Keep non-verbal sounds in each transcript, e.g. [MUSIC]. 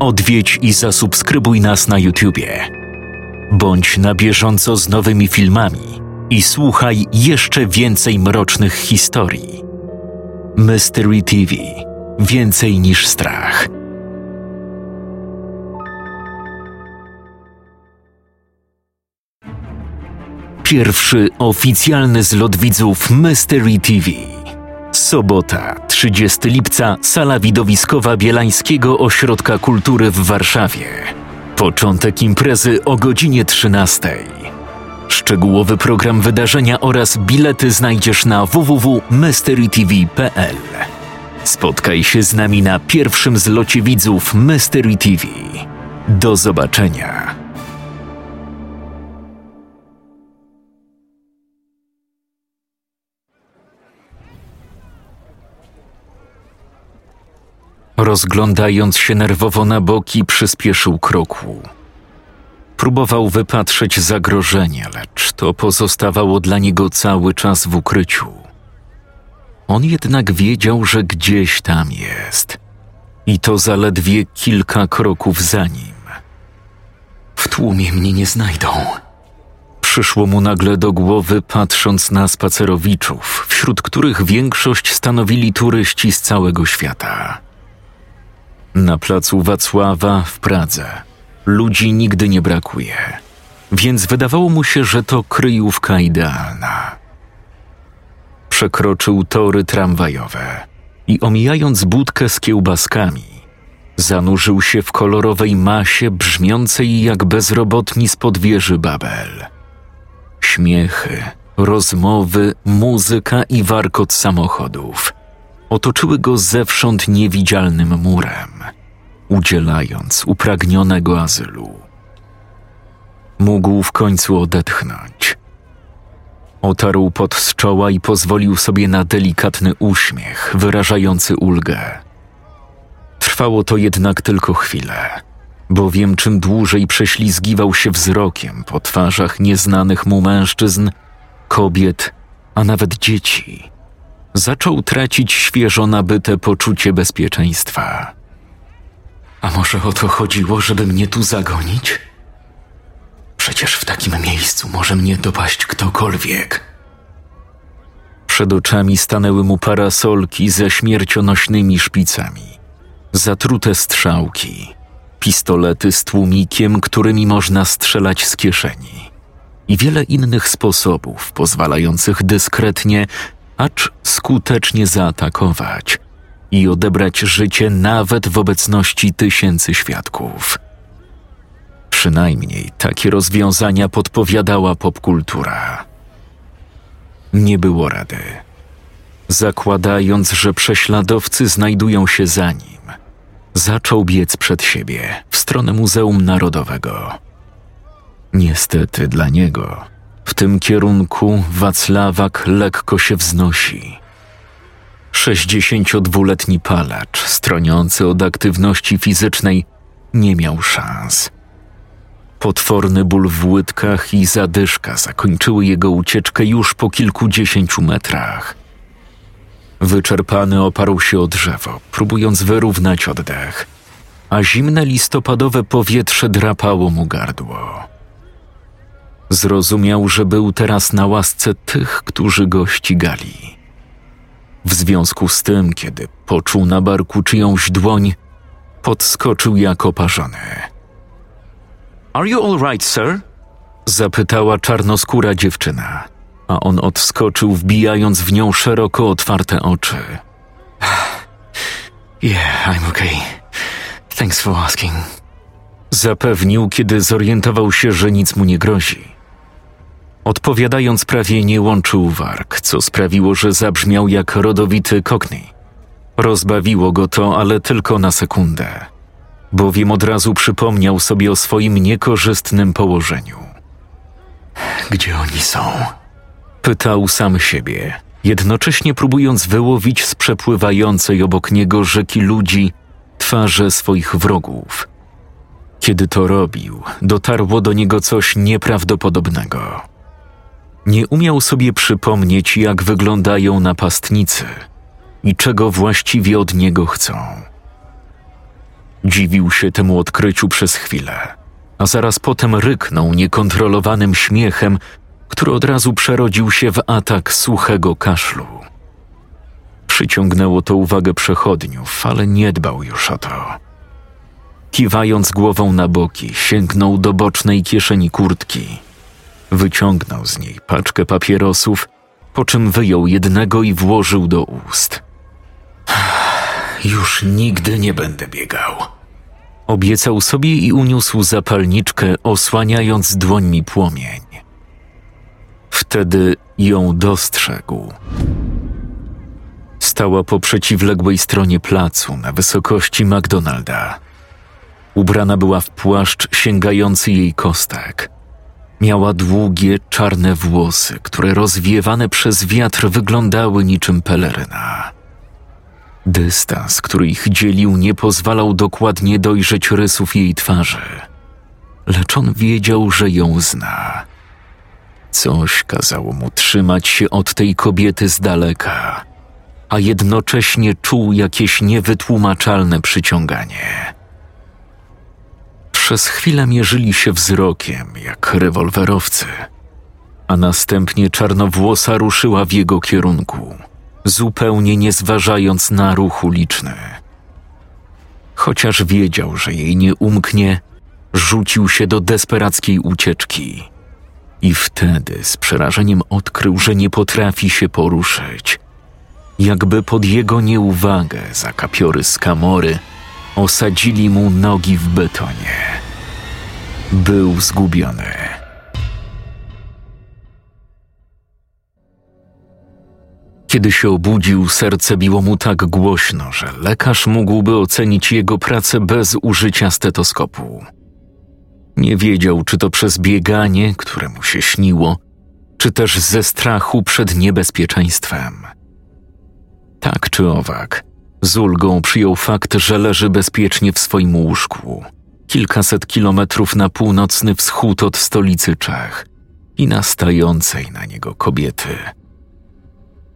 Odwiedź i zasubskrybuj nas na YouTubie. Bądź na bieżąco z nowymi filmami i słuchaj jeszcze więcej mrocznych historii. Mystery TV Więcej niż strach. Pierwszy oficjalny zlot widzów Mystery TV. Sobota, 30 lipca, sala widowiskowa Bielańskiego Ośrodka Kultury w Warszawie. Początek imprezy o godzinie 13. Szczegółowy program wydarzenia oraz bilety znajdziesz na www.mysterytv.pl. Spotkaj się z nami na pierwszym zlocie widzów Mystery TV. Do zobaczenia. Rozglądając się nerwowo na boki, przyspieszył kroku. Próbował wypatrzeć zagrożenie, lecz to pozostawało dla niego cały czas w ukryciu. On jednak wiedział, że gdzieś tam jest. I to zaledwie kilka kroków za nim. W tłumie mnie nie znajdą. Przyszło mu nagle do głowy, patrząc na spacerowiczów, wśród których większość stanowili turyści z całego świata. Na placu Wacława w Pradze ludzi nigdy nie brakuje, więc wydawało mu się, że to kryjówka idealna. Przekroczył tory tramwajowe i omijając budkę z kiełbaskami, zanurzył się w kolorowej masie brzmiącej jak bezrobotni spod wieży Babel. Śmiechy, rozmowy, muzyka i warkot samochodów otoczyły go zewsząd niewidzialnym murem, udzielając upragnionego azylu. Mógł w końcu odetchnąć. Otarł pot z czoła i pozwolił sobie na delikatny uśmiech wyrażający ulgę. Trwało to jednak tylko chwilę, bowiem czym dłużej prześlizgiwał się wzrokiem po twarzach nieznanych mu mężczyzn, kobiet, a nawet dzieci, zaczął tracić świeżo nabyte poczucie bezpieczeństwa. A może o to chodziło, żeby mnie tu zagonić? Przecież w takim miejscu może mnie dopaść ktokolwiek. Przed oczami stanęły mu parasolki ze śmiercionośnymi szpicami, zatrute strzałki, pistolety z tłumikiem, którymi można strzelać z kieszeni i wiele innych sposobów pozwalających dyskretnie, acz skutecznie zaatakować i odebrać życie nawet w obecności tysięcy świadków. Przynajmniej takie rozwiązania podpowiadała popkultura. Nie było rady. Zakładając, że prześladowcy znajdują się za nim, zaczął biec przed siebie w stronę Muzeum Narodowego. Niestety dla niego, w tym kierunku Wacławak lekko się wznosi. 62-letni palacz, stroniący od aktywności fizycznej, nie miał szans. Potworny ból w łydkach i zadyszka zakończyły jego ucieczkę już po kilkudziesięciu metrach. Wyczerpany oparł się o drzewo, próbując wyrównać oddech, a zimne listopadowe powietrze drapało mu gardło. Zrozumiał, że był teraz na łasce tych, którzy go ścigali. W związku z tym, kiedy poczuł na barku czyjąś dłoń, podskoczył jak oparzony. Are you all right, sir? Zapytała czarnoskóra dziewczyna, a on odskoczył, wbijając w nią szeroko otwarte oczy. [SIGHS] Yeah, I'm okay. Thanks for asking. Zapewnił, kiedy zorientował się, że nic mu nie grozi. Odpowiadając prawie nie łączył warg, co sprawiło, że zabrzmiał jak rodowity cockney. Rozbawiło go to, ale tylko na sekundę, bowiem od razu przypomniał sobie o swoim niekorzystnym położeniu. Gdzie oni są? Pytał sam siebie, jednocześnie próbując wyłowić z przepływającej obok niego rzeki ludzi twarze swoich wrogów. Kiedy to robił, dotarło do niego coś nieprawdopodobnego. Nie umiał sobie przypomnieć, jak wyglądają napastnicy i czego właściwie od niego chcą. Dziwił się temu odkryciu przez chwilę, a zaraz potem ryknął niekontrolowanym śmiechem, który od razu przerodził się w atak suchego kaszlu. Przyciągnęło to uwagę przechodniów, ale nie dbał już o to. Kiwając głową na boki, sięgnął do bocznej kieszeni kurtki. Wyciągnął z niej paczkę papierosów, po czym wyjął jednego i włożył do ust. Już nigdy nie będę biegał. Obiecał sobie i uniósł zapalniczkę, osłaniając dłońmi płomień. Wtedy ją dostrzegł. Stała po przeciwległej stronie placu, na wysokości McDonalda. Ubrana była w płaszcz sięgający jej kostek. Miała długie, czarne włosy, które rozwiewane przez wiatr wyglądały niczym peleryna. Dystans, który ich dzielił, nie pozwalał dokładnie dojrzeć rysów jej twarzy, lecz on wiedział, że ją zna. Coś kazało mu trzymać się od tej kobiety z daleka, a jednocześnie czuł jakieś niewytłumaczalne przyciąganie. Przez chwilę mierzyli się wzrokiem, jak rewolwerowcy, a następnie czarnowłosa ruszyła w jego kierunku, zupełnie nie zważając na ruch uliczny. Chociaż wiedział, że jej nie umknie, rzucił się do desperackiej ucieczki. I wtedy z przerażeniem odkrył, że nie potrafi się poruszyć. Jakby pod jego nieuwagę zakapiory z kamory osadzili mu nogi w betonie. Był zgubiony. Kiedy się obudził, serce biło mu tak głośno, że lekarz mógłby ocenić jego pracę bez użycia stetoskopu. Nie wiedział, czy to przez bieganie, które mu się śniło, czy też ze strachu przed niebezpieczeństwem. Tak czy owak, z ulgą przyjął fakt, że leży bezpiecznie w swoim łóżku, kilkaset kilometrów na północny wschód od stolicy Czech i nastającej na niego kobiety.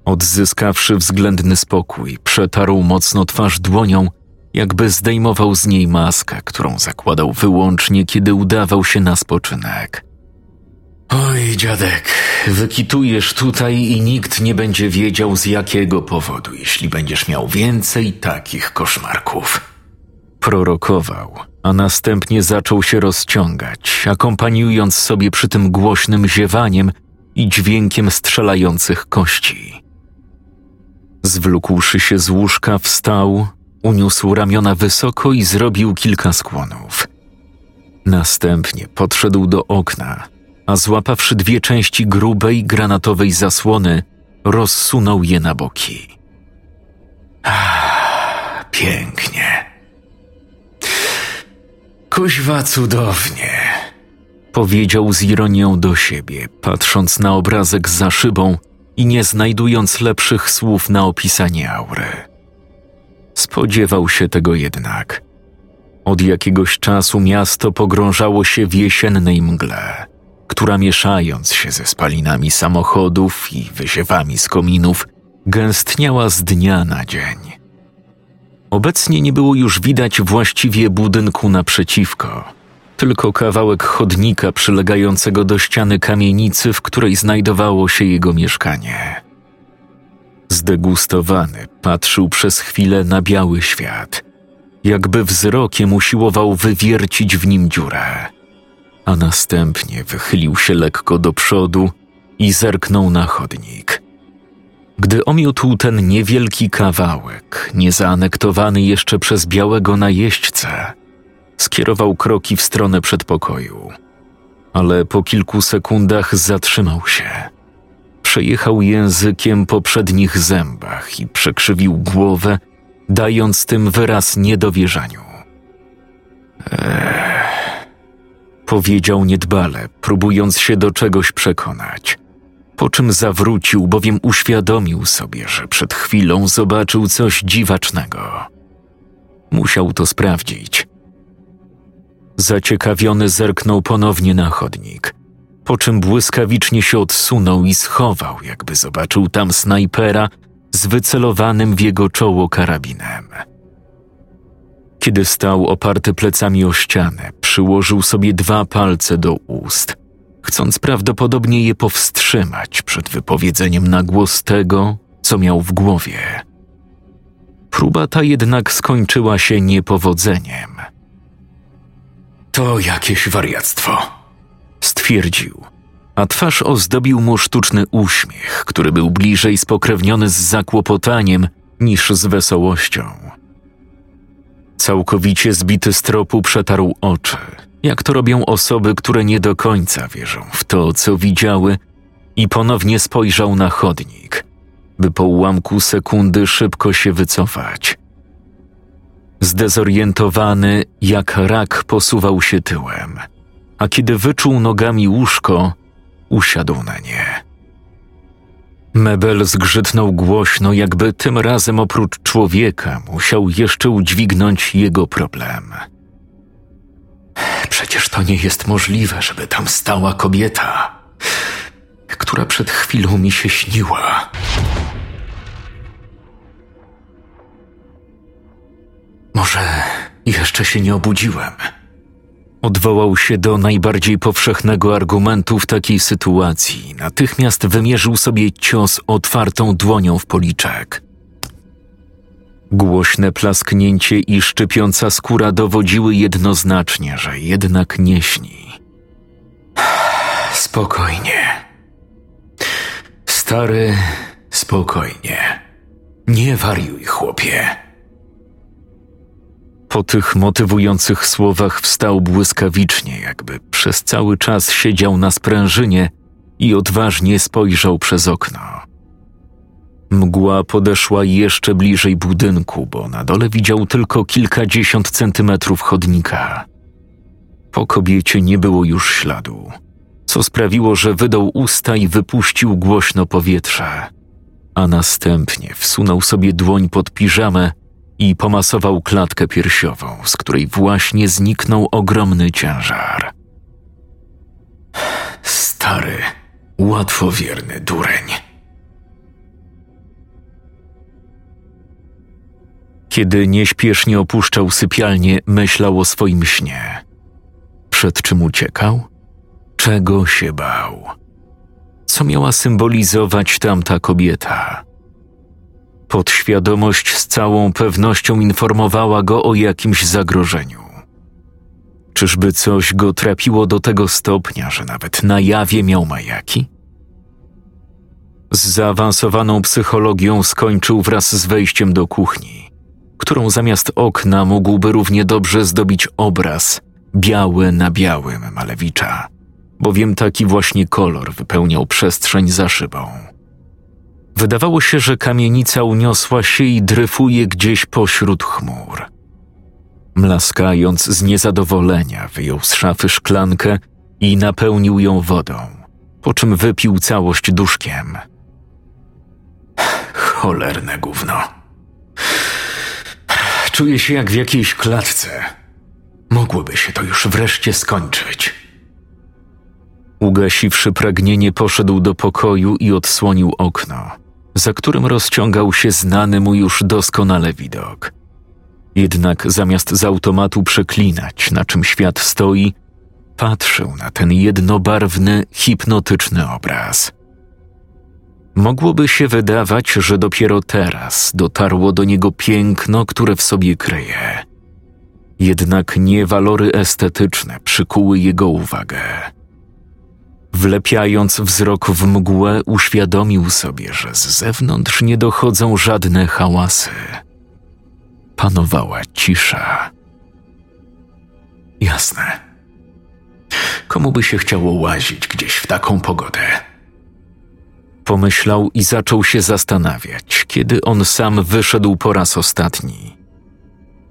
Odzyskawszy względny spokój, przetarł mocno twarz dłonią, jakby zdejmował z niej maskę, którą zakładał wyłącznie, kiedy udawał się na spoczynek. Oj, dziadek, wykitujesz tutaj i nikt nie będzie wiedział z jakiego powodu, jeśli będziesz miał więcej takich koszmarków. Prorokował, a następnie zaczął się rozciągać, akompaniując sobie przy tym głośnym ziewaniem i dźwiękiem strzelających kości. Zwlókłszy się z łóżka, wstał, uniósł ramiona wysoko i zrobił kilka skłonów. Następnie podszedł do okna, a złapawszy dwie części grubej, granatowej zasłony, rozsunął je na boki. Ah, pięknie. Kuźwa cudownie, powiedział z ironią do siebie, patrząc na obrazek za szybą i nie znajdując lepszych słów na opisanie aury. Spodziewał się tego jednak. Od jakiegoś czasu miasto pogrążało się w jesiennej mgle, która mieszając się ze spalinami samochodów i wyziewami z kominów, gęstniała z dnia na dzień. Obecnie nie było już widać właściwie budynku naprzeciwko, tylko kawałek chodnika przylegającego do ściany kamienicy, w której znajdowało się jego mieszkanie. Zdegustowany patrzył przez chwilę na biały świat, jakby wzrokiem usiłował wywiercić w nim dziurę, a następnie wychylił się lekko do przodu i zerknął na chodnik. Gdy omiótł ten niewielki kawałek, niezaanektowany jeszcze przez białego najeźdźcę, skierował kroki w stronę przedpokoju, ale po kilku sekundach zatrzymał się. Przejechał językiem po przednich zębach i przekrzywił głowę, dając tym wyraz niedowierzaniu. Ech, powiedział niedbale, próbując się do czegoś przekonać. Po czym zawrócił, bowiem uświadomił sobie, że przed chwilą zobaczył coś dziwacznego. Musiał to sprawdzić. Zaciekawiony zerknął ponownie na chodnik, po czym błyskawicznie się odsunął i schował, jakby zobaczył tam snajpera z wycelowanym w jego czoło karabinem. Kiedy stał oparty plecami o ścianę, przyłożył sobie dwa palce do ust, chcąc prawdopodobnie je powstrzymać przed wypowiedzeniem na głos tego, co miał w głowie. Próba ta jednak skończyła się niepowodzeniem. To jakieś wariactwo, stwierdził, a twarz ozdobił mu sztuczny uśmiech, który był bliżej spokrewniony z zakłopotaniem niż z wesołością. Całkowicie zbity z tropu przetarł oczy, jak to robią osoby, które nie do końca wierzą w to, co widziały, i ponownie spojrzał na chodnik, by po ułamku sekundy szybko się wycofać. Zdezorientowany, jak rak posuwał się tyłem, a kiedy wyczuł nogami łóżko, usiadł na nie. Mebel zgrzytnął głośno, jakby tym razem oprócz człowieka musiał jeszcze udźwignąć jego problem. Przecież to nie jest możliwe, żeby tam stała kobieta, która przed chwilą mi się śniła. Może jeszcze się nie obudziłem. Odwołał się do najbardziej powszechnego argumentu w takiej sytuacji. Natychmiast wymierzył sobie cios otwartą dłonią w policzek. Głośne plasknięcie i szczypiąca skóra dowodziły jednoznacznie, że jednak nie śni. [SIGHS] Spokojnie. Stary, spokojnie. Nie wariuj, chłopie. Po tych motywujących słowach wstał błyskawicznie, jakby przez cały czas siedział na sprężynie i odważnie spojrzał przez okno. Mgła podeszła jeszcze bliżej budynku, bo na dole widział tylko kilkadziesiąt centymetrów chodnika. Po kobiecie nie było już śladu, co sprawiło, że wydał usta i wypuścił głośno powietrze, a następnie wsunął sobie dłoń pod piżamę i pomasował klatkę piersiową, z której właśnie zniknął ogromny ciężar. Stary, łatwowierny dureń. Kiedy nieśpiesznie opuszczał sypialnię, myślał o swoim śnie. Przed czym uciekał? Czego się bał? Co miała symbolizować tamta kobieta? Podświadomość z całą pewnością informowała go o jakimś zagrożeniu. Czyżby coś go trapiło do tego stopnia, że nawet na jawie miał majaki? Z zaawansowaną psychologią skończył wraz z wejściem do kuchni, którą zamiast okna mógłby równie dobrze zdobić obraz biały na białym Malewicza, bowiem taki właśnie kolor wypełniał przestrzeń za szybą. Wydawało się, że kamienica uniosła się i dryfuje gdzieś pośród chmur. Mlaskając z niezadowolenia, wyjął z szafy szklankę i napełnił ją wodą, po czym wypił całość duszkiem. Cholerne gówno. Czuję się jak w jakiejś klatce. Mogłoby się to już wreszcie skończyć. Ugasiwszy pragnienie, poszedł do pokoju i odsłonił okno za którym rozciągał się znany mu już doskonale widok. Jednak zamiast z automatu przeklinać, na czym świat stoi, patrzył na ten jednobarwny, hipnotyczny obraz. Mogłoby się wydawać, że dopiero teraz dotarło do niego piękno, które w sobie kryje. Jednak nie walory estetyczne przykuły jego uwagę. Wlepiając wzrok w mgłę, uświadomił sobie, że z zewnątrz nie dochodzą żadne hałasy. Panowała cisza. Jasne. Komu by się chciało łazić gdzieś w taką pogodę? Pomyślał i zaczął się zastanawiać, kiedy on sam wyszedł po raz ostatni.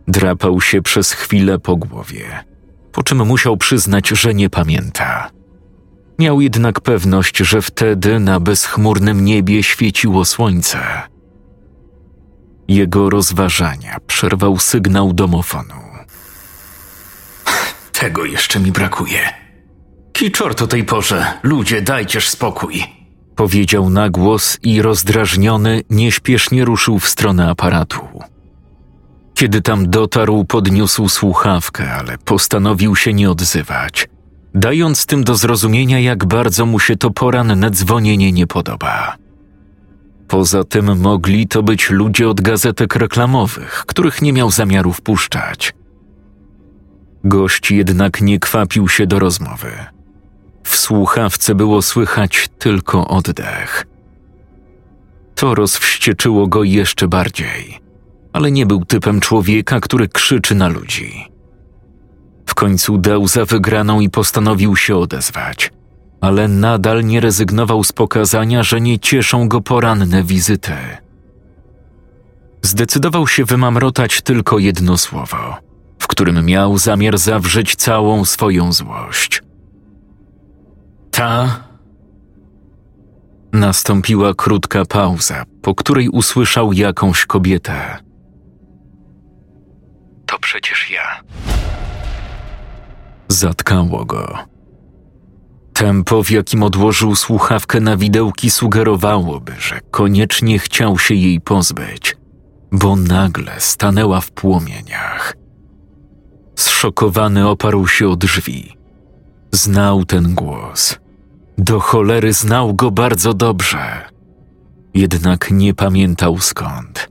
Drapał się przez chwilę po głowie, po czym musiał przyznać, że nie pamięta. Miał jednak pewność, że wtedy na bezchmurnym niebie świeciło słońce. Jego rozważania przerwał sygnał domofonu. [SIGHS] Tego jeszcze mi brakuje. Kiczor o tej porze, ludzie, dajcież spokój. Powiedział na głos i rozdrażniony nieśpiesznie ruszył w stronę aparatu. Kiedy tam dotarł, podniósł słuchawkę, ale postanowił się nie odzywać, dając tym do zrozumienia, jak bardzo mu się to poranne dzwonienie nie podoba. Poza tym mogli to być ludzie od gazetek reklamowych, których nie miał zamiaru wpuszczać. Gość jednak nie kwapił się do rozmowy. W słuchawce było słychać tylko oddech. To rozwścieczyło go jeszcze bardziej, ale nie był typem człowieka, który krzyczy na ludzi. Końcu dał za wygraną i postanowił się odezwać, ale nadal nie rezygnował z pokazania, że nie cieszą go poranne wizyty. Zdecydował się wymamrotać tylko jedno słowo, w którym miał zamiar zawrzeć całą swoją złość. Ta. Nastąpiła krótka pauza, po której usłyszał jakąś kobietę. To przecież ja. Zatkało go. Tempo, w jakim odłożył słuchawkę na widełki, sugerowałoby, że koniecznie chciał się jej pozbyć, bo nagle stanęła w płomieniach. Zszokowany oparł się o drzwi. Znał ten głos. Do cholery znał go bardzo dobrze. Jednak nie pamiętał skąd.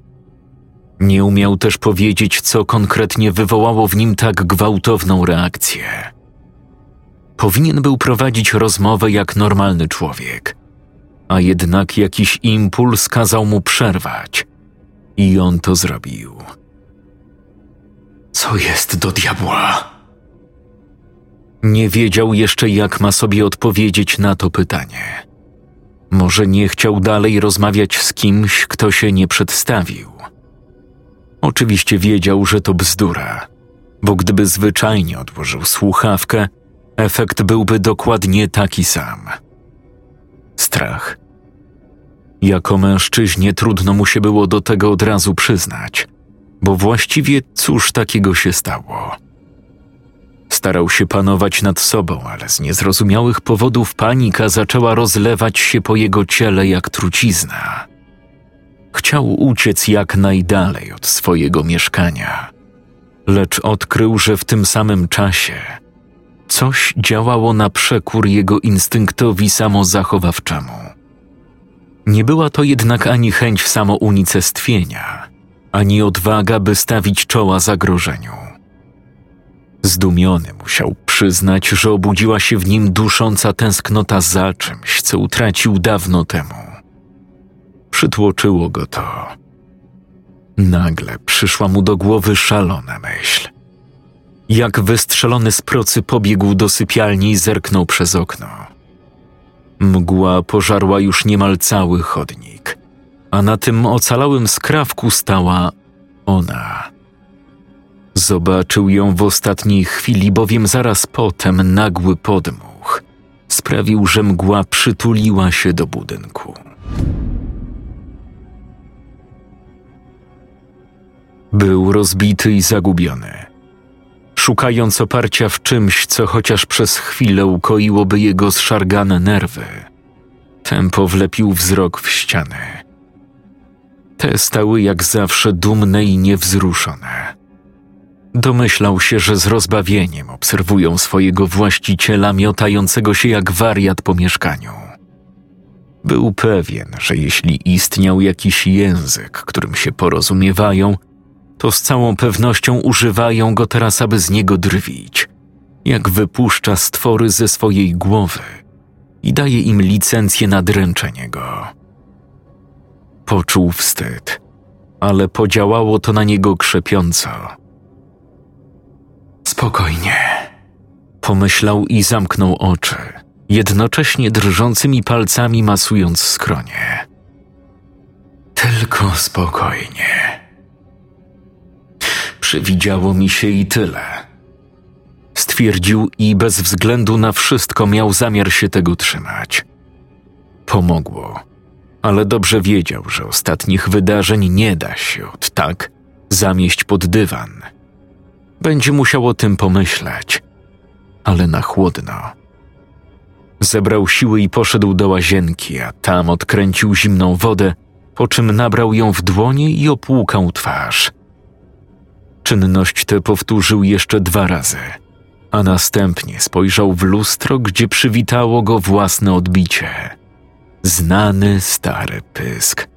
Nie umiał też powiedzieć, co konkretnie wywołało w nim tak gwałtowną reakcję. Powinien był prowadzić rozmowę jak normalny człowiek, a jednak jakiś impuls kazał mu przerwać. I on to zrobił. Co jest do diabła? Nie wiedział jeszcze, jak ma sobie odpowiedzieć na to pytanie. Może nie chciał dalej rozmawiać z kimś, kto się nie przedstawił. Oczywiście wiedział, że to bzdura, bo gdyby zwyczajnie odłożył słuchawkę, efekt byłby dokładnie taki sam. Strach. Jako mężczyźnie trudno mu się było do tego od razu przyznać, bo właściwie cóż takiego się stało? Starał się panować nad sobą, ale z niezrozumiałych powodów panika zaczęła rozlewać się po jego ciele jak trucizna. Chciał uciec jak najdalej od swojego mieszkania, lecz odkrył, że w tym samym czasie coś działało na przekór jego instynktowi samozachowawczemu. Nie była to jednak ani chęć samounicestwienia, ani odwaga, by stawić czoła zagrożeniu. Zdumiony musiał przyznać, że obudziła się w nim dusząca tęsknota za czymś, co utracił dawno temu. Przytłoczyło go to. Nagle przyszła mu do głowy szalona myśl. Jak wystrzelony z procy pobiegł do sypialni i zerknął przez okno. Mgła pożarła już niemal cały chodnik, a na tym ocalałym skrawku stała ona. Zobaczył ją w ostatniej chwili, bowiem zaraz potem nagły podmuch sprawił, że mgła przytuliła się do budynku. Był rozbity i zagubiony. Szukając oparcia w czymś, co chociaż przez chwilę ukoiłoby jego zszargane nerwy, tempo wlepił wzrok w ściany. Te stały jak zawsze dumne i niewzruszone. Domyślał się, że z rozbawieniem obserwują swojego właściciela miotającego się jak wariat po mieszkaniu. Był pewien, że jeśli istniał jakiś język, którym się porozumiewają, to z całą pewnością używają go teraz, aby z niego drwić, jak wypuszcza stwory ze swojej głowy i daje im licencję na dręczenie go. Poczuł wstyd, ale podziałało to na niego krzepiąco. Spokojnie, pomyślał i zamknął oczy, jednocześnie drżącymi palcami masując skronie. Tylko spokojnie. Przywidziało mi się i tyle. Stwierdził i bez względu na wszystko miał zamiar się tego trzymać. Pomogło, ale dobrze wiedział, że ostatnich wydarzeń nie da się od tak zamieść pod dywan. Będzie musiał o tym pomyśleć, ale na chłodno. Zebrał siły i poszedł do łazienki, a tam odkręcił zimną wodę, po czym nabrał ją w dłonie i opłukał twarz. Czynność tę powtórzył jeszcze dwa razy, a następnie spojrzał w lustro, gdzie przywitało go własne odbicie. Znany stary pysk.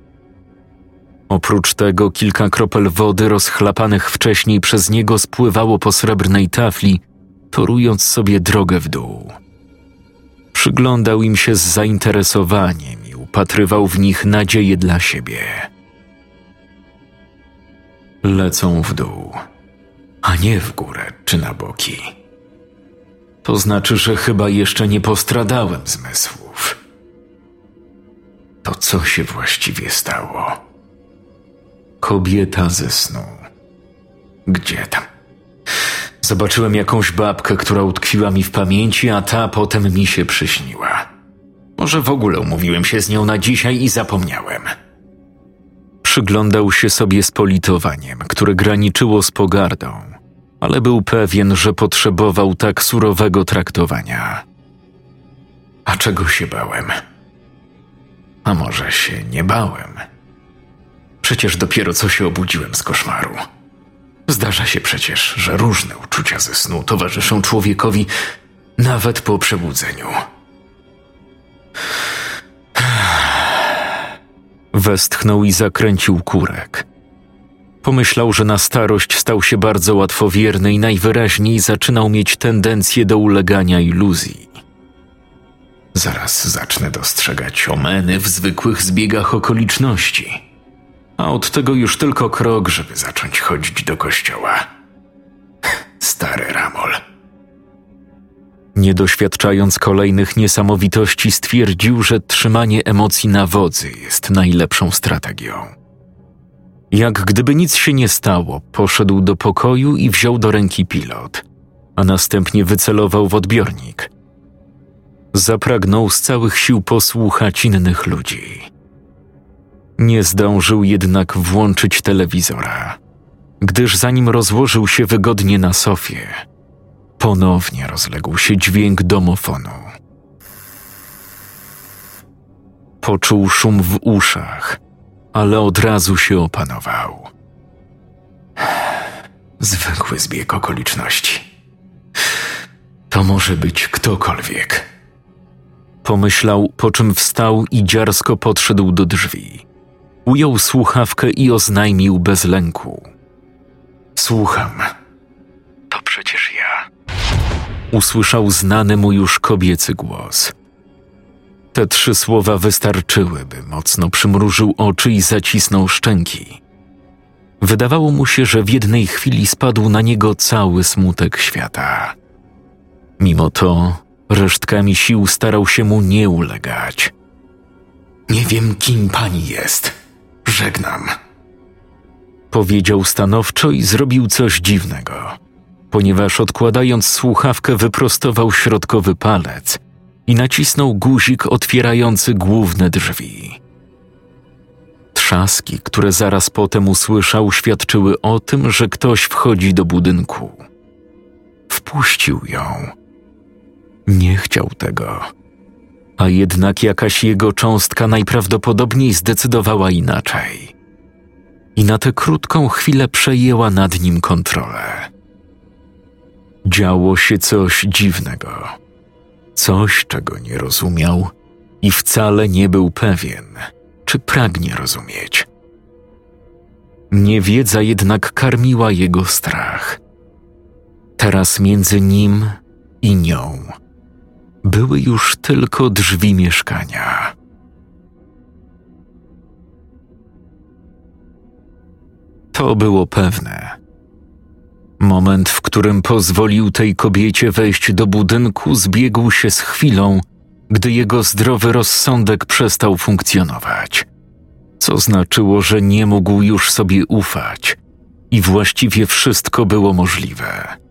Oprócz tego kilka kropel wody rozchlapanych wcześniej przez niego spływało po srebrnej tafli, torując sobie drogę w dół. Przyglądał im się z zainteresowaniem i upatrywał w nich nadzieję dla siebie. Lecą w dół, a nie w górę czy na boki. To znaczy, że chyba jeszcze nie postradałem zmysłów. To co się właściwie stało? Kobieta ze snu. Gdzie tam? Zobaczyłem jakąś babkę, która utkwiła mi w pamięci, a ta potem mi się przyśniła. Może w ogóle umówiłem się z nią na dzisiaj i zapomniałem. Przyglądał się sobie z politowaniem, które graniczyło z pogardą, ale był pewien, że potrzebował tak surowego traktowania. A czego się bałem? A może się nie bałem? Przecież dopiero co się obudziłem z koszmaru. Zdarza się przecież, że różne uczucia ze snu towarzyszą człowiekowi nawet po przebudzeniu. Westchnął i zakręcił kurek. Pomyślał, że na starość stał się bardzo łatwowierny i najwyraźniej zaczynał mieć tendencję do ulegania iluzji. Zaraz zacznę dostrzegać omeny w zwykłych zbiegach okoliczności a od tego już tylko krok, żeby zacząć chodzić do kościoła. [LAUGHS] Stary Ramol. Nie doświadczając kolejnych niesamowitości, stwierdził, że trzymanie emocji na wodzy jest najlepszą strategią. Jak gdyby nic się nie stało, poszedł do pokoju i wziął do ręki pilot, a następnie wycelował w odbiornik. Zapragnął z całych sił posłuchać innych ludzi. Nie zdążył jednak włączyć telewizora, gdyż zanim rozłożył się wygodnie na sofie, ponownie rozległ się dźwięk domofonu. Poczuł szum w uszach, ale od razu się opanował. [SIGHS] Zwykły zbieg okoliczności. To może być ktokolwiek. Pomyślał, po czym wstał i dziarsko podszedł do drzwi. Ujął słuchawkę i oznajmił bez lęku. Słucham. Usłyszał znany mu już kobiecy głos. Te trzy słowa wystarczyły, by mocno przymrużył oczy i zacisnął szczęki. Wydawało mu się, że w jednej chwili spadł na niego cały smutek świata. Mimo to resztkami sił starał się mu nie ulegać. Nie wiem, kim pani jest, Żegnam. Powiedział stanowczo i zrobił coś dziwnego, ponieważ odkładając słuchawkę wyprostował środkowy palec i nacisnął guzik otwierający główne drzwi. Trzaski, które zaraz potem usłyszał, świadczyły o tym, że ktoś wchodzi do budynku. Wpuścił ją. Nie chciał tego a jednak jakaś jego cząstka najprawdopodobniej zdecydowała inaczej. I na tę krótką chwilę przejęła nad nim kontrolę. Działo się coś dziwnego, coś, czego nie rozumiał i wcale nie był pewien, czy pragnie rozumieć. Niewiedza jednak karmiła jego strach. Teraz między nim i nią były już tylko drzwi mieszkania. To było pewne. Moment, w którym pozwolił tej kobiecie wejść do budynku, zbiegł się z chwilą, gdy jego zdrowy rozsądek przestał funkcjonować, co znaczyło, że nie mógł już sobie ufać i właściwie wszystko było możliwe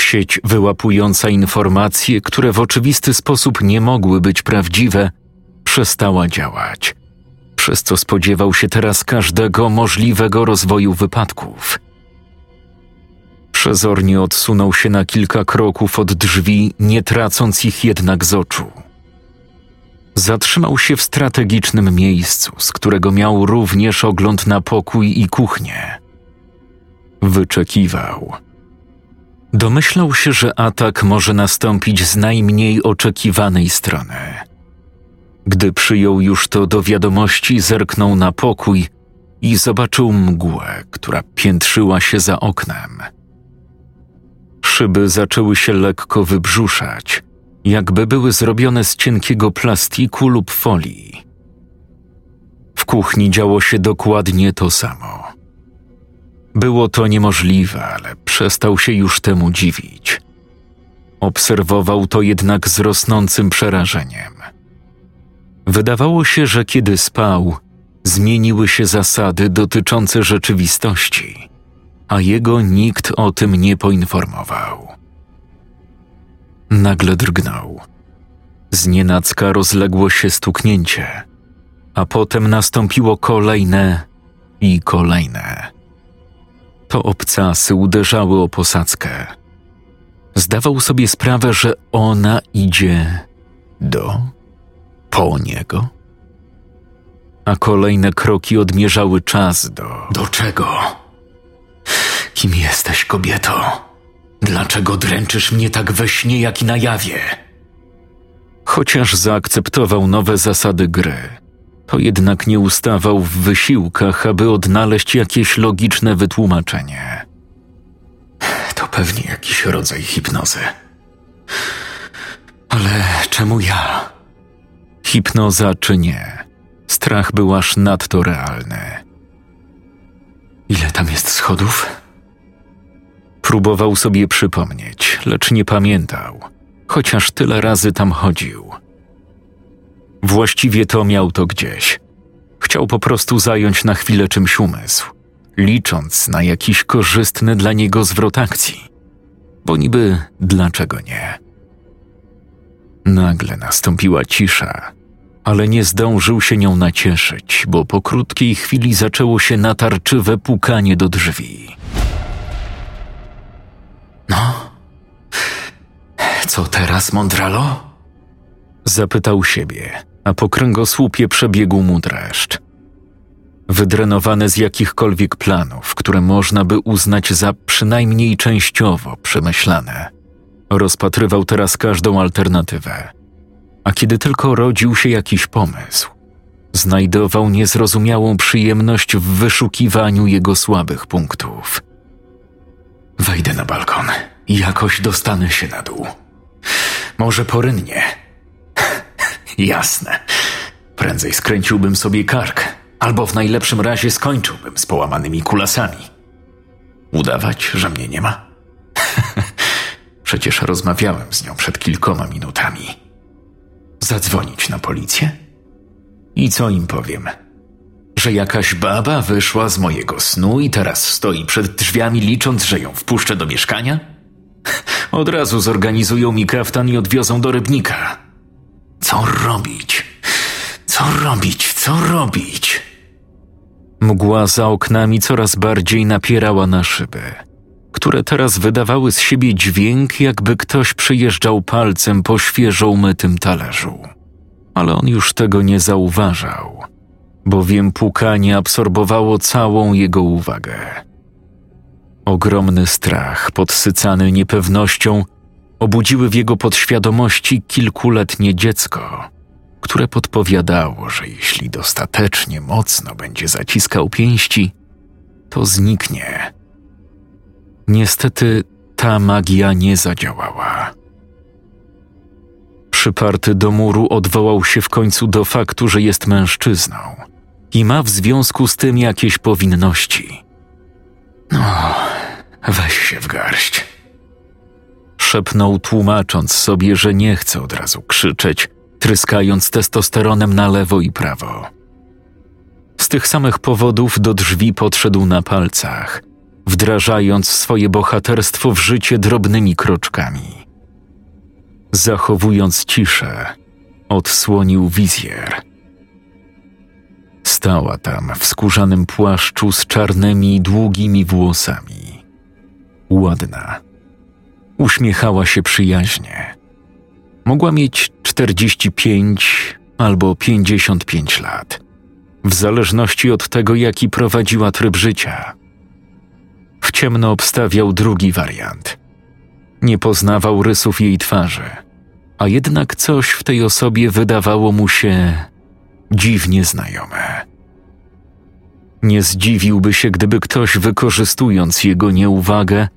sieć wyłapująca informacje, które w oczywisty sposób nie mogły być prawdziwe, przestała działać, przez co spodziewał się teraz każdego możliwego rozwoju wypadków. Przezornie odsunął się na kilka kroków od drzwi, nie tracąc ich jednak z oczu. Zatrzymał się w strategicznym miejscu, z którego miał również ogląd na pokój i kuchnię. Wyczekiwał. Domyślał się, że atak może nastąpić z najmniej oczekiwanej strony. Gdy przyjął już to do wiadomości, zerknął na pokój i zobaczył mgłę, która piętrzyła się za oknem. Szyby zaczęły się lekko wybrzuszać, jakby były zrobione z cienkiego plastiku lub folii. W kuchni działo się dokładnie to samo. Było to niemożliwe, ale przestał się już temu dziwić. Obserwował to jednak z rosnącym przerażeniem. Wydawało się, że kiedy spał, zmieniły się zasady dotyczące rzeczywistości, a jego nikt o tym nie poinformował. Nagle drgnął. Znienacka rozległo się stuknięcie, a potem nastąpiło kolejne i kolejne. To obcasy uderzały o posadzkę. Zdawał sobie sprawę, że ona idzie do po niego. A kolejne kroki odmierzały czas do. Do czego? Kim jesteś, kobieto? Dlaczego dręczysz mnie tak we śnie, jak i na jawie? Chociaż zaakceptował nowe zasady gry, to jednak nie ustawał w wysiłkach, aby odnaleźć jakieś logiczne wytłumaczenie. To pewnie jakiś rodzaj hipnozy. Ale czemu ja? Hipnoza czy nie, strach był aż nadto realny. Ile tam jest schodów? Próbował sobie przypomnieć, lecz nie pamiętał, chociaż tyle razy tam chodził. Właściwie to miał to gdzieś. Chciał po prostu zająć na chwilę czymś umysł, licząc na jakiś korzystny dla niego zwrot akcji. Bo niby dlaczego nie? Nagle nastąpiła cisza, ale nie zdążył się nią nacieszyć, bo po krótkiej chwili zaczęło się natarczywe pukanie do drzwi. No? Co teraz, Mondralo? Zapytał siebie, a po kręgosłupie przebiegł mu dreszcz. Wydrenowany z jakichkolwiek planów, które można by uznać za przynajmniej częściowo przemyślane, rozpatrywał teraz każdą alternatywę. A kiedy tylko rodził się jakiś pomysł, znajdował niezrozumiałą przyjemność w wyszukiwaniu jego słabych punktów. Wejdę na balkon jakoś dostanę się na dół. Może porynnie. [LAUGHS] Jasne. Prędzej skręciłbym sobie kark, albo w najlepszym razie skończyłbym z połamanymi kulasami. Udawać, że mnie nie ma? [LAUGHS] Przecież rozmawiałem z nią przed kilkoma minutami. Zadzwonić na policję? I co im powiem? Że jakaś baba wyszła z mojego snu i teraz stoi przed drzwiami, licząc, że ją wpuszczę do mieszkania? [LAUGHS] Od razu zorganizują mi kaftan i odwiozą do rybnika. Co robić? Co robić? Co robić? Mgła za oknami coraz bardziej napierała na szyby, które teraz wydawały z siebie dźwięk, jakby ktoś przyjeżdżał palcem po świeżo umytym talerzu. Ale on już tego nie zauważał, bowiem pukanie absorbowało całą jego uwagę. Ogromny strach, podsycany niepewnością, obudziły w jego podświadomości kilkuletnie dziecko, które podpowiadało, że jeśli dostatecznie mocno będzie zaciskał pięści, to zniknie. Niestety ta magia nie zadziałała. Przyparty do muru odwołał się w końcu do faktu, że jest mężczyzną i ma w związku z tym jakieś powinności. No, weź się w garść. Szepnął, tłumacząc sobie, że nie chce od razu krzyczeć, tryskając testosteronem na lewo i prawo. Z tych samych powodów do drzwi podszedł na palcach, wdrażając swoje bohaterstwo w życie drobnymi kroczkami. Zachowując ciszę, odsłonił wizjer. Stała tam w skórzanym płaszczu z czarnymi, długimi włosami. Ładna. Uśmiechała się przyjaźnie. Mogła mieć 45 albo 55 lat, w zależności od tego, jaki prowadziła tryb życia. ciemno obstawiał drugi wariant. Nie poznawał rysów jej twarzy, a jednak coś w tej osobie wydawało mu się dziwnie znajome. Nie zdziwiłby się, gdyby ktoś, wykorzystując jego nieuwagę,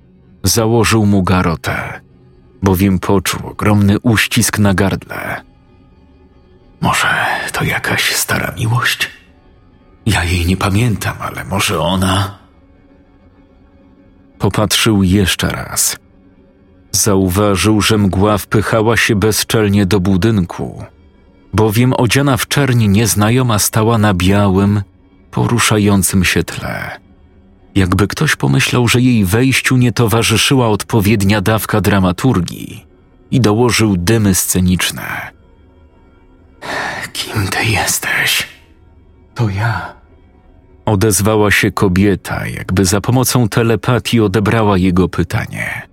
założył mu garotę, bowiem poczuł ogromny uścisk na gardle. Może to jakaś stara miłość? Ja jej nie pamiętam, ale może ona. Popatrzył jeszcze raz. Zauważył, że mgła wpychała się bezczelnie do budynku, bowiem odziana w czerni nieznajoma stała na białym, poruszającym się tle. Jakby ktoś pomyślał, że jej wejściu nie towarzyszyła odpowiednia dawka dramaturgii i dołożył dymy sceniczne. Kim ty jesteś? To ja. Odezwała się kobieta, jakby za pomocą telepatii odebrała jego pytanie.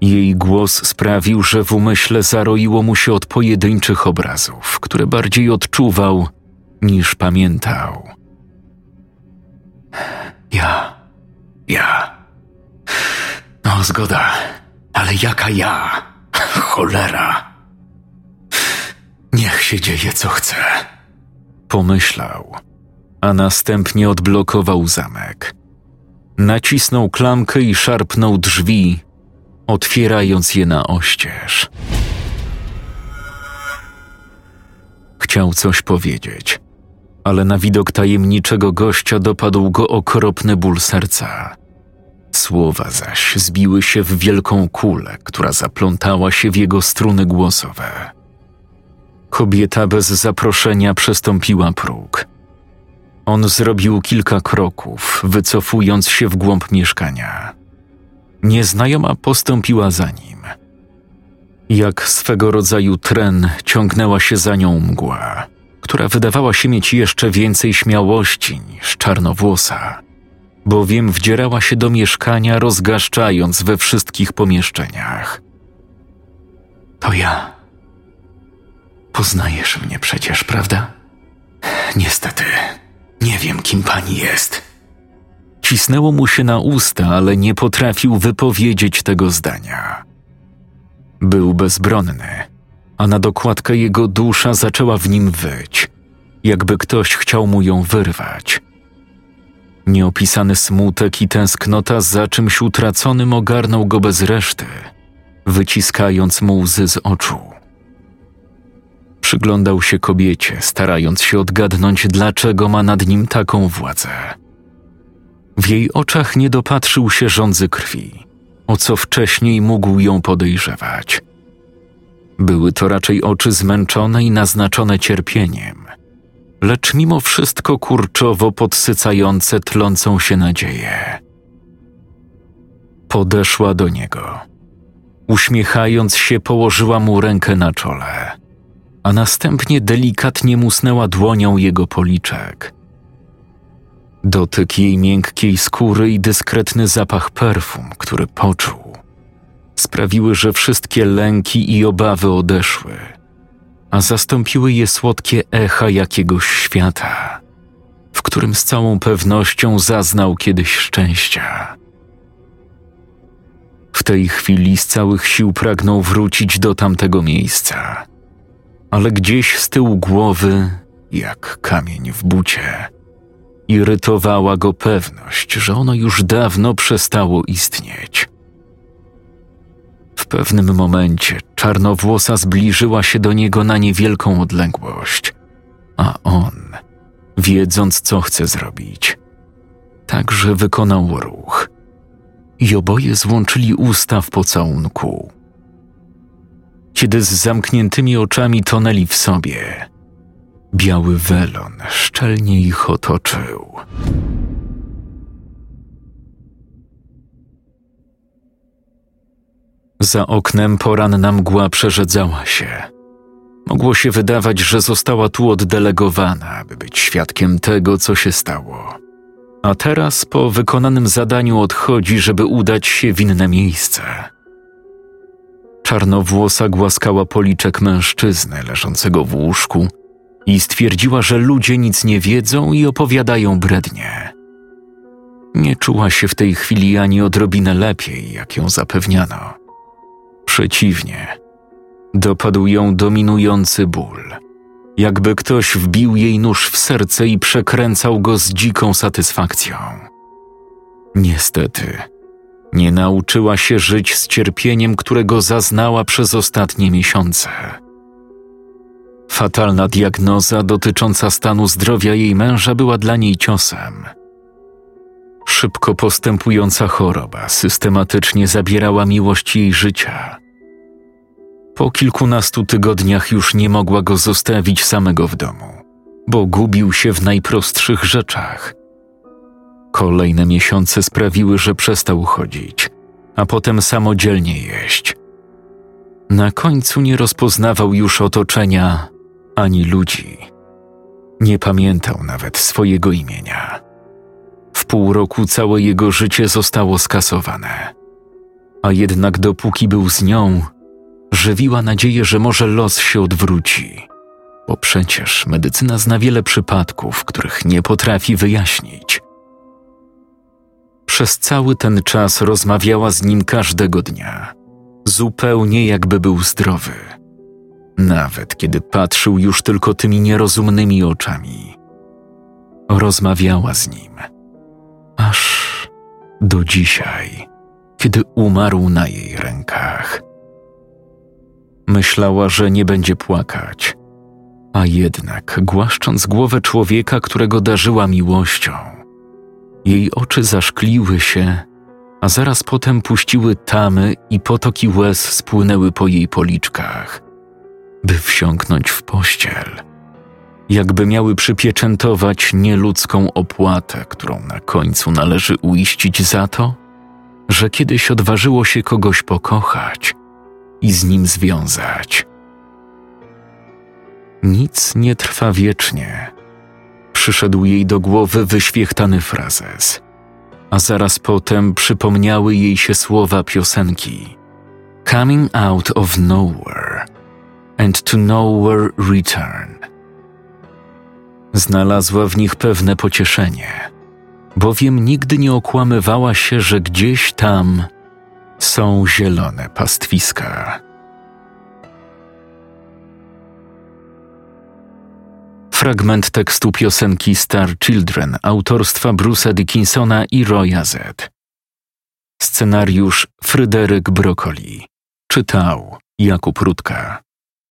Jej głos sprawił, że w umyśle zaroiło mu się od pojedynczych obrazów, które bardziej odczuwał niż pamiętał. Ja. Ja. No, zgoda. Ale jaka ja? Cholera. Niech się dzieje, co chce. Pomyślał, a następnie odblokował zamek. Nacisnął klamkę i szarpnął drzwi, otwierając je na oścież. Chciał coś powiedzieć, ale na widok tajemniczego gościa dopadł go okropny ból serca. Słowa zaś zbiły się w wielką kulę, która zaplątała się w jego struny głosowe. Kobieta bez zaproszenia przestąpiła próg. On zrobił kilka kroków, wycofując się w głąb mieszkania. Nieznajoma postąpiła za nim. Jak swego rodzaju tren ciągnęła się za nią mgła, która wydawała się mieć jeszcze więcej śmiałości niż czarnowłosa, bowiem wdzierała się do mieszkania, rozgaszczając we wszystkich pomieszczeniach. To ja. Poznajesz mnie przecież, prawda? Niestety, nie wiem, kim pani jest. Cisnęło mu się na usta, ale nie potrafił wypowiedzieć tego zdania. Był bezbronny, a na dokładkę jego dusza zaczęła w nim wyć, jakby ktoś chciał mu ją wyrwać. Nieopisany smutek i tęsknota za czymś utraconym ogarnął go bez reszty, wyciskając mu łzy z oczu. Przyglądał się kobiecie, starając się odgadnąć, dlaczego ma nad nim taką władzę. W jej oczach nie dopatrzył się rządzy krwi, o co wcześniej mógł ją podejrzewać. Były to raczej oczy zmęczone i naznaczone cierpieniem, lecz mimo wszystko kurczowo podsycające tlącą się nadzieję. Podeszła do niego. Uśmiechając się, położyła mu rękę na czole, a następnie delikatnie musnęła dłonią jego policzek. Dotyk jej miękkiej skóry i dyskretny zapach perfum, który poczuł, sprawiły, że wszystkie lęki i obawy odeszły, a zastąpiły je słodkie echa jakiegoś świata, w którym z całą pewnością zaznał kiedyś szczęścia. W tej chwili z całych sił pragnął wrócić do tamtego miejsca, ale gdzieś z tyłu głowy, jak kamień w bucie, irytowała go pewność, że ono już dawno przestało istnieć. W pewnym momencie czarnowłosa zbliżyła się do niego na niewielką odległość, a on, wiedząc co chce zrobić, także wykonał ruch i oboje złączyli usta w pocałunku. Kiedy z zamkniętymi oczami tonęli w sobie, biały welon szczelnie ich otoczył. Za oknem poranna mgła przerzedzała się. Mogło się wydawać, że została tu oddelegowana, aby być świadkiem tego, co się stało. A teraz po wykonanym zadaniu odchodzi, żeby udać się w inne miejsce. Czarnowłosa głaskała policzek mężczyzny leżącego w łóżku i stwierdziła, że ludzie nic nie wiedzą i opowiadają brednie. Nie czuła się w tej chwili ani odrobinę lepiej, jak ją zapewniano. Przeciwnie, dopadł ją dominujący ból, jakby ktoś wbił jej nóż w serce i przekręcał go z dziką satysfakcją. Niestety, nie nauczyła się żyć z cierpieniem, którego zaznała przez ostatnie miesiące. Fatalna diagnoza dotycząca stanu zdrowia jej męża była dla niej ciosem. Szybko postępująca choroba systematycznie zabierała miłość jej życia. Po kilkunastu tygodniach już nie mogła go zostawić samego w domu, bo gubił się w najprostszych rzeczach. Kolejne miesiące sprawiły, że przestał chodzić, a potem samodzielnie jeść. Na końcu nie rozpoznawał już otoczenia ani ludzi. Nie pamiętał nawet swojego imienia. W pół roku całe jego życie zostało skasowane. A jednak dopóki był z nią, żywiła nadzieję, że może los się odwróci, bo przecież medycyna zna wiele przypadków, których nie potrafi wyjaśnić. Przez cały ten czas rozmawiała z nim każdego dnia, zupełnie jakby był zdrowy nawet kiedy patrzył już tylko tymi nierozumnymi oczami. Rozmawiała z nim, aż do dzisiaj, kiedy umarł na jej rękach. Myślała, że nie będzie płakać, a jednak, głaszcząc głowę człowieka, którego darzyła miłością, jej oczy zaszkliły się, a zaraz potem puściły tamy i potoki łez spłynęły po jej policzkach – by wsiąknąć w pościel, jakby miały przypieczętować nieludzką opłatę, którą na końcu należy uiścić za to, że kiedyś odważyło się kogoś pokochać i z nim związać. Nic nie trwa wiecznie. Przyszedł jej do głowy wyświechtany frazes, a zaraz potem przypomniały jej się słowa piosenki Coming out of nowhere and to nowhere return. Znalazła w nich pewne pocieszenie, bowiem nigdy nie okłamywała się, że gdzieś tam są zielone pastwiska. Fragment tekstu piosenki Star Children autorstwa Bruce'a Dickinsona i Roya Z. Scenariusz Fryderyk Brokoli. Czytał Jakub Rutka.